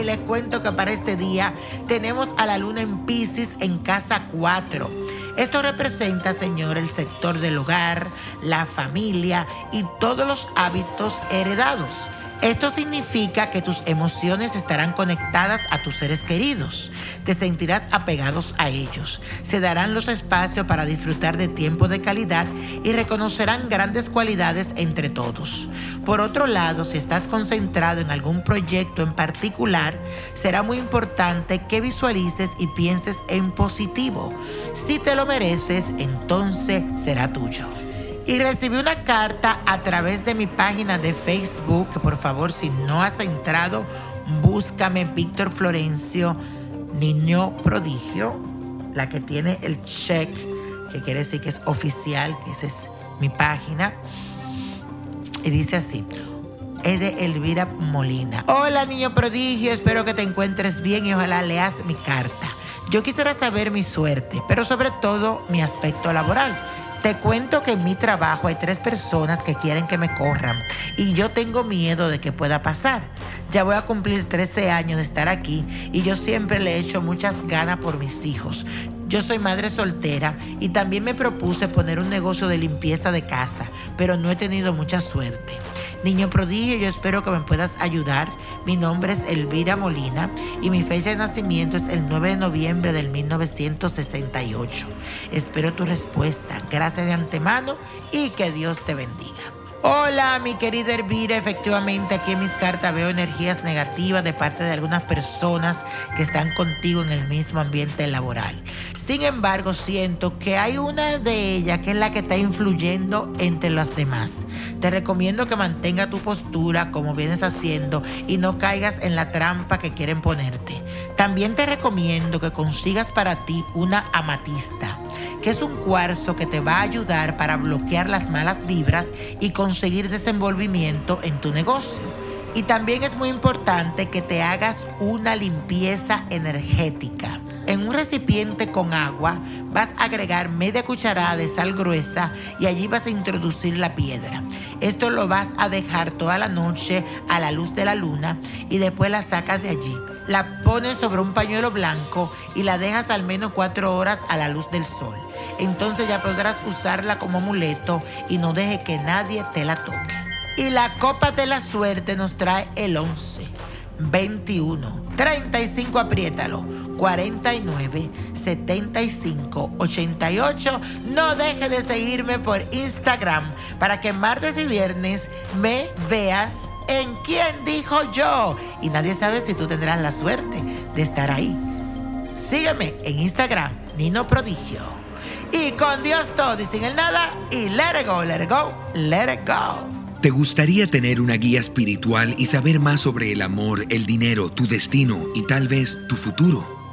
y les cuento que para este día tenemos a la luna en Pisces en casa 4. Esto representa, Señor, el sector del hogar, la familia y todos los hábitos heredados. Esto significa que tus emociones estarán conectadas a tus seres queridos. Te sentirás apegados a ellos. Se darán los espacios para disfrutar de tiempo de calidad y reconocerán grandes cualidades entre todos. Por otro lado, si estás concentrado en algún proyecto en particular, será muy importante que visualices y pienses en positivo. Si te lo mereces, entonces será tuyo. Y recibí una carta a través de mi página de Facebook, que por favor si no has entrado, búscame Víctor Florencio, niño prodigio, la que tiene el check, que quiere decir que es oficial, que esa es mi página. Y dice así, es de Elvira Molina. Hola niño prodigio, espero que te encuentres bien y ojalá leas mi carta. Yo quisiera saber mi suerte, pero sobre todo mi aspecto laboral. Te cuento que en mi trabajo hay tres personas que quieren que me corran y yo tengo miedo de que pueda pasar. Ya voy a cumplir 13 años de estar aquí y yo siempre le he hecho muchas ganas por mis hijos. Yo soy madre soltera y también me propuse poner un negocio de limpieza de casa, pero no he tenido mucha suerte. Niño prodigio, yo espero que me puedas ayudar. Mi nombre es Elvira Molina y mi fecha de nacimiento es el 9 de noviembre del 1968. Espero tu respuesta. Gracias de antemano y que Dios te bendiga. Hola, mi querida Elvira. Efectivamente, aquí en mis cartas veo energías negativas de parte de algunas personas que están contigo en el mismo ambiente laboral. Sin embargo, siento que hay una de ellas que es la que está influyendo entre las demás. Te recomiendo que mantenga tu postura como vienes haciendo y no caigas en la trampa que quieren ponerte. También te recomiendo que consigas para ti una amatista que es un cuarzo que te va a ayudar para bloquear las malas vibras y conseguir desenvolvimiento en tu negocio. Y también es muy importante que te hagas una limpieza energética. En un recipiente con agua vas a agregar media cucharada de sal gruesa y allí vas a introducir la piedra. Esto lo vas a dejar toda la noche a la luz de la luna y después la sacas de allí. La pones sobre un pañuelo blanco y la dejas al menos cuatro horas a la luz del sol entonces ya podrás usarla como amuleto y no deje que nadie te la toque. Y la copa de la suerte nos trae el 11, 21, 35, apriétalo, 49, 75, 88. No deje de seguirme por Instagram para que martes y viernes me veas en quién dijo yo. Y nadie sabe si tú tendrás la suerte de estar ahí. Sígueme en Instagram, Nino Prodigio y con Dios todo y sin el nada y let it go, let it go, let it go. ¿Te gustaría tener una guía espiritual y saber más sobre el amor, el dinero, tu destino y tal vez tu futuro?